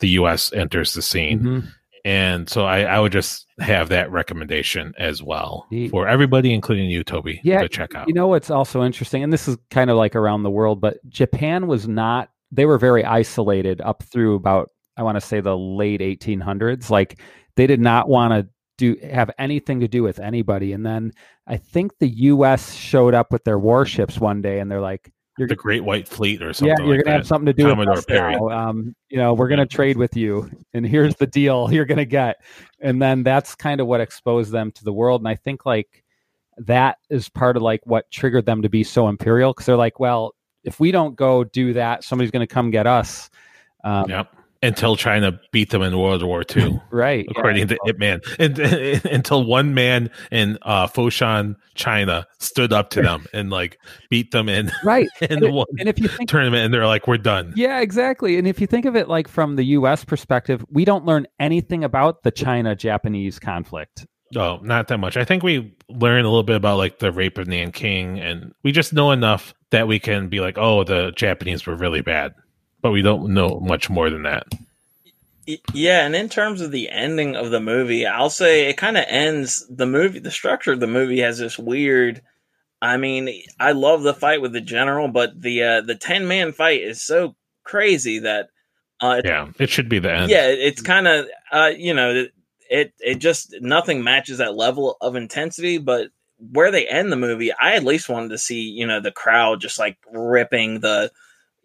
the U.S. enters the scene. mhm. And so I, I would just have that recommendation as well for everybody, including you, Toby, Yeah, to check out. You know what's also interesting, and this is kind of like around the world, but Japan was not. They were very isolated up through about I want to say the late 1800s. Like they did not want to do have anything to do with anybody. And then I think the U.S. showed up with their warships one day, and they're like, "You're the Great White Fleet or something. yeah, you're like gonna have something to do Commodore with us Perry. now. Um, you know, we're gonna trade with you, and here's the deal you're gonna get. And then that's kind of what exposed them to the world. And I think like that is part of like what triggered them to be so imperial because they're like, well, if we don't go do that, somebody's gonna come get us. Um, Yep. Until China beat them in World War II, Right. according to Ip Man. And, until one man in uh, Foshan, China, stood up to them and like beat them in, Right. in And, it- one and if you think tournament. And they're like, we're done. Yeah, exactly. And if you think of it like from the US perspective, we don't learn anything about the China Japanese conflict. Oh, not that much. I think we learn a little bit about like the rape of Nanking, and we just know enough that we can be like, oh, the Japanese were really bad, but we don't know much more than that. Yeah, and in terms of the ending of the movie, I'll say it kind of ends the movie. The structure of the movie has this weird. I mean, I love the fight with the general, but the uh, the ten man fight is so crazy that uh, Yeah, it should be the end. yeah, it's kind of uh, you know it, it it just nothing matches that level of intensity. But where they end the movie, I at least wanted to see you know the crowd just like ripping the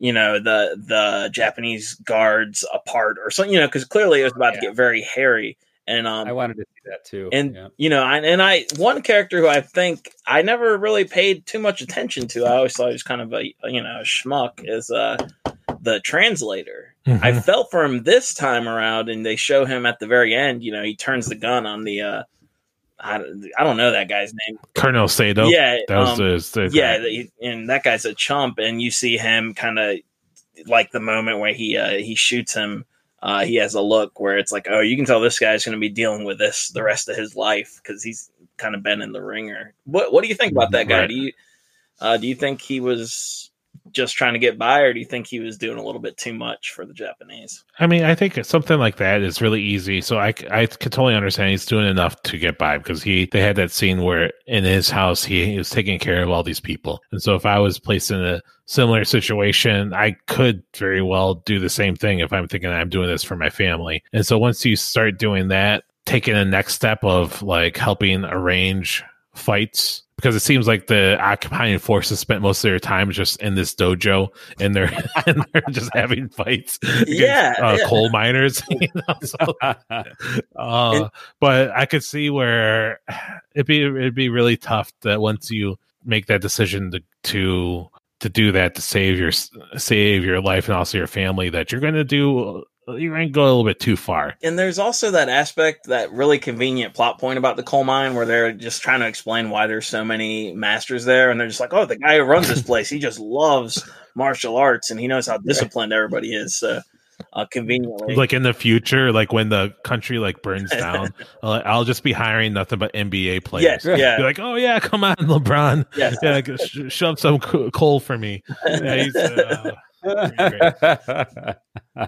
you know the the Japanese guards apart or something. You know, because clearly it was about to get very hairy. And um, I wanted to see that too. and Yeah. you know, I, and I one character who I think I never really paid too much attention to. I always thought he was kind of a you know a schmuck is uh the translator. Mhm. I felt for him this time around, and they show him at the very end. You know, he turns the gun on the. uh I, don't- I don't know that guy's name. Colonel Sato. yeah, that was um, the, the yeah, and that guy's a chump, and you see him kind of like the moment where he uh, he shoots him uh, he has a look where it's like, oh, you can tell this guy's going to be dealing with this the rest of his life because he's kind of been in the wringer. What What do you think about that guy? Right. Do you uh, do you think he was just trying to get by, or do you think he was doing a little bit too much for the Japanese? I mean, I think something like that is really easy. So I, I could totally understand he's doing enough to get by because he they had that scene where in his house he, he was taking care of all these people, and so if I was placed in a similar situation, I could very well do the same thing if I'm thinking I'm doing this for my family. And so once you start doing that, taking the next step of like helping arrange fights. Because it seems like the occupying forces spent most of their time just in this dojo, and they're and they're just having fights against, Yeah, uh, yeah. coal miners. You know? so, uh, And- but I could see where it'd be it'd be really tough that once you make that decision to to to do that to save your save your life and also your family that you're going to do you're going to go a little bit too far. And there's also that aspect, that really convenient plot point about the coal mine where they're just trying to explain why there's so many masters there. And they're just like, oh, the guy who runs this place, he just loves martial arts and he knows how disciplined everybody is. So, uh, conveniently. Like in the future, like when the country like burns down, I'll, I'll just be hiring nothing but NBA players. yes, yeah. Be like, oh yeah, come on, LeBron, yes. yeah, g- sh- shove some coal for me. Yeah, he's, uh,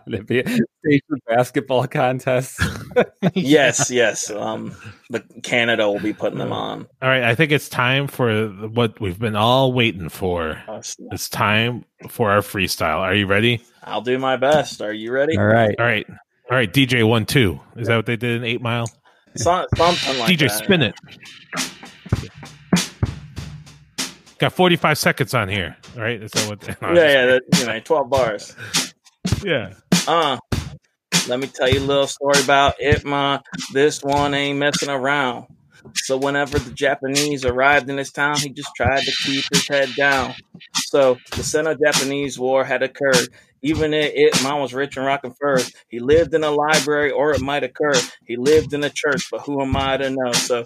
It'd be a station basketball contest. yes, yes. Um, the Canada will be putting them on. All right, I think it's time for what we've been all waiting for. It's time for our freestyle. Are you ready? I'll do my best. Are you ready? All right. All right. All right, DJ one two. Is that what they did in Eight Mile? So- something like DJ, that. spin it. Got forty five seconds on here. right? is that what? no, Yeah, yeah. That, you know, twelve bars. yeah. Uh, let me tell you a little story about Ip Man. This one ain't messing around. So whenever the Japanese arrived in this town, he just tried to keep his head down. So the Sino-Japanese War had occurred. Even if Ip Man was rich and rocking furs, he lived in a library, or it might occur. He lived in a church, but who am I to know? So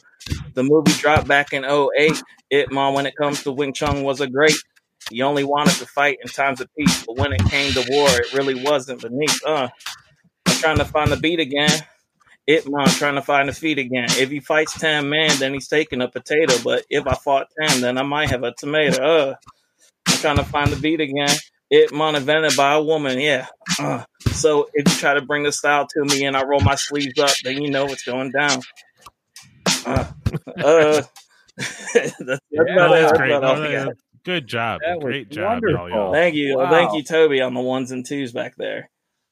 the movie dropped back in 08. It, mom, when it comes to Wing Chun, was a great. He only wanted to fight in times of peace, but when it came to war, it really wasn't beneath. Uh, I'm trying to find the beat again. Ip Man trying to find the feet again. If he fights 10 men, then he's taking a potato. But if I fought 10, then I might have a tomato. Uh, I'm trying to find the beat again. Ip Man invented by a woman. Yeah. Uh, so if you try to bring the style to me and I roll my sleeves up, then you know what's going down. Uh, uh, that's, that's Yeah, about that's That's great. about No, no. Good job. That Great job, y'all. Thank you. Wow. Thank you, Toby, on the ones and twos back there.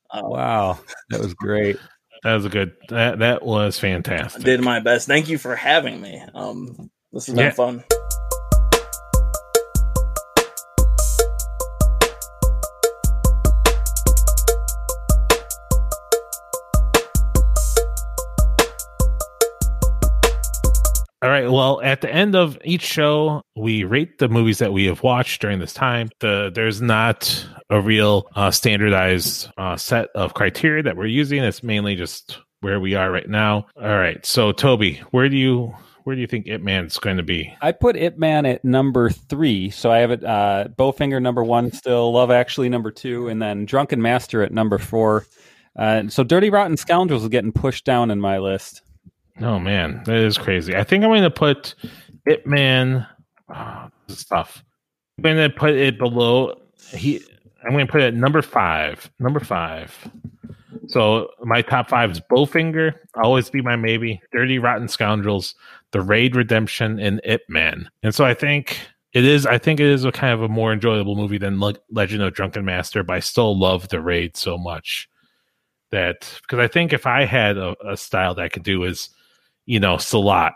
Uh, Wow, that was great. That was a good. That that was fantastic. I did my best. Thank you for having me. Um, this has been Yeah. fun. Well, at the end of each show, we rate the movies that we have watched during this time. The there's not a real uh, standardized uh, set of criteria that we're using. It's mainly just where we are right now. All right. So, Toby, where do you where do you think Ip Man's going to be? I put Ip Man at number three, so I have it uh, Bowfinger number one still, Love Actually number two, and then Drunken Master at number four. Uh, so Dirty Rotten Scoundrels is getting pushed down in my list. Oh man, that is crazy. I think I'm going to put Ip Man. Oh, this is tough. I'm going to put it below. He. I'm going to put it at number five. Number five. So my top five is Bowfinger, Always Be My Maybe, Dirty Rotten Scoundrels, The Raid Redemption, and Ip Man. And so I think it is. I think it is a kind of a more enjoyable movie than Le- Legend of Drunken Master, but I still love The Raid so much that because I think if I had a, a style that I could do is, you know, Silat.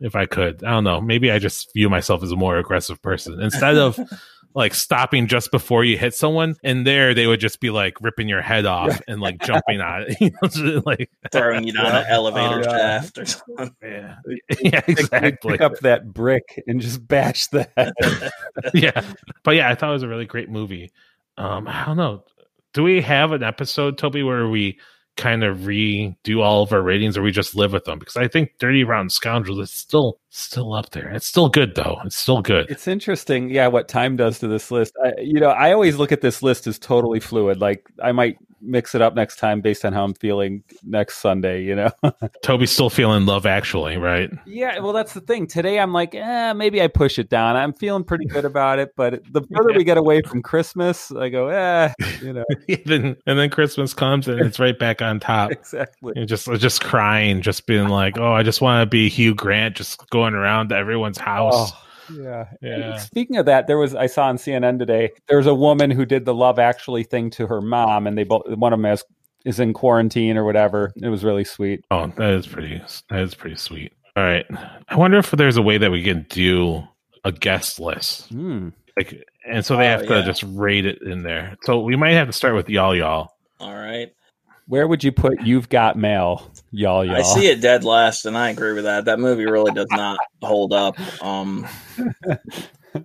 If I could, I don't know. Maybe I just view myself as a more aggressive person instead of like stopping just before you hit someone. And there, they would just be like ripping your head off and like jumping on it. You know, like Throwing you down an elevator Uh, shaft or something. yeah, yeah, Pick- exactly. Pick up that brick and just bash that. yeah, but yeah, I thought it was a really great movie. Um, I don't know. Do we have an episode, Toby, where we kind of redo all of our ratings, or we just live with them? Because I think Dirty Rotten Scoundrels is still still up there. It's still good though. It's still good. It's interesting, yeah, what time does to this list. I, you know, I always look at this list as totally fluid. Like I might mix it up next time based on how I'm feeling next Sunday. You know. Toby's still feeling Love Actually, right? Yeah, well, that's the thing. Today, I'm like, eh, maybe I push it down. I'm feeling pretty good about it, but the further we get away from Christmas, I go, eh, you know. and then Christmas comes and it's right back on top. exactly. You're just just crying, just being like, oh, I just want to be Hugh Grant, just going around to everyone's house. Oh, yeah. Yeah. Speaking of that, there was I saw on CNN today. There's a woman who did the Love Actually thing to her mom, and they both one of them has, is in quarantine or whatever. It was really sweet. Oh, that is pretty. That is pretty sweet. All right. I wonder if there's a way that we can do a guest list, Hmm. like, and so they Oh, have to yeah. just rate it in there. So we might have to start with y'all, y'all. All right. Where would you put "You've Got Mail"? Y'all, y'all. I see it dead last, and I agree with that. That movie really does not hold up. Um,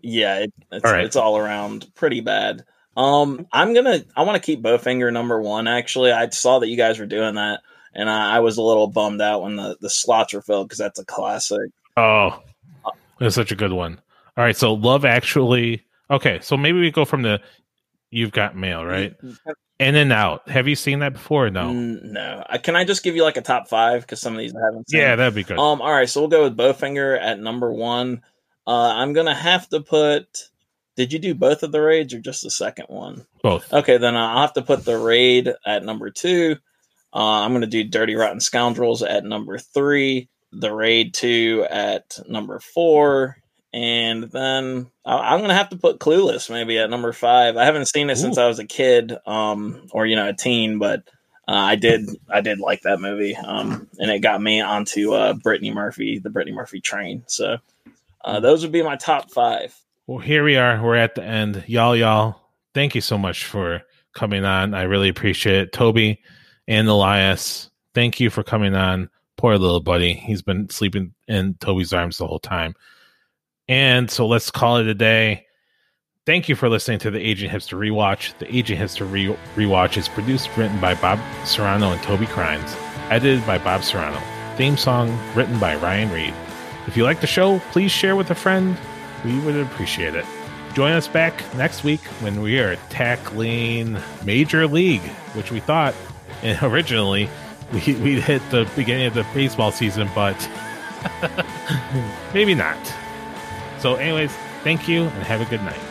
yeah, it, it's, All right. it's all around pretty bad. Um, I'm gonna, I want to keep Bowfinger number one. Actually, I saw that you guys were doing that, and I, I was a little bummed out when the the slots were filled because that's a classic. Oh, that's such a good one. All right. So Love Actually. Okay. So maybe we go from the You've Got Mail, right? In and Out. Have you seen that before? No. Mm, no. I, can I just give you like a top five because some of these I haven't seen. Yeah, that'd be good. Um. All right. So we'll go with Bowfinger at number one. Uh, I'm gonna have to put. Did you do both of the raids or just the second one? Both. Okay, then I'll have to put the raid at number two. Uh, I'm gonna do Dirty Rotten Scoundrels at number three. The raid two at number four, and then I- I'm gonna have to put Clueless maybe at number five. I haven't seen it since I was a kid, um, or you know, a teen, but uh, I did I did like that movie, um, and it got me onto uh, Brittany Murphy, the Brittany Murphy train. So uh, those would be my top five. Well, here we are. We're at the end. Y'all, y'all, thank you so much for coming on. I really appreciate it. Toby and Elias, thank you for coming on. Poor little buddy. He's been sleeping in Toby's arms the whole time. And so let's call it a day. Thank you for listening to the Aging Hipster Rewatch. The Aging Hipster Re- Rewatch is produced, written by Bob Serrano and Toby Crimes, edited by Bob Serrano. Theme song written by Ryan Reed. If you like the show, please share with a friend. We would appreciate it. Join us back next week when we are tackling Major League, which we thought and originally we, we'd hit the beginning of the baseball season, but maybe not. So, anyways, thank you and have a good night.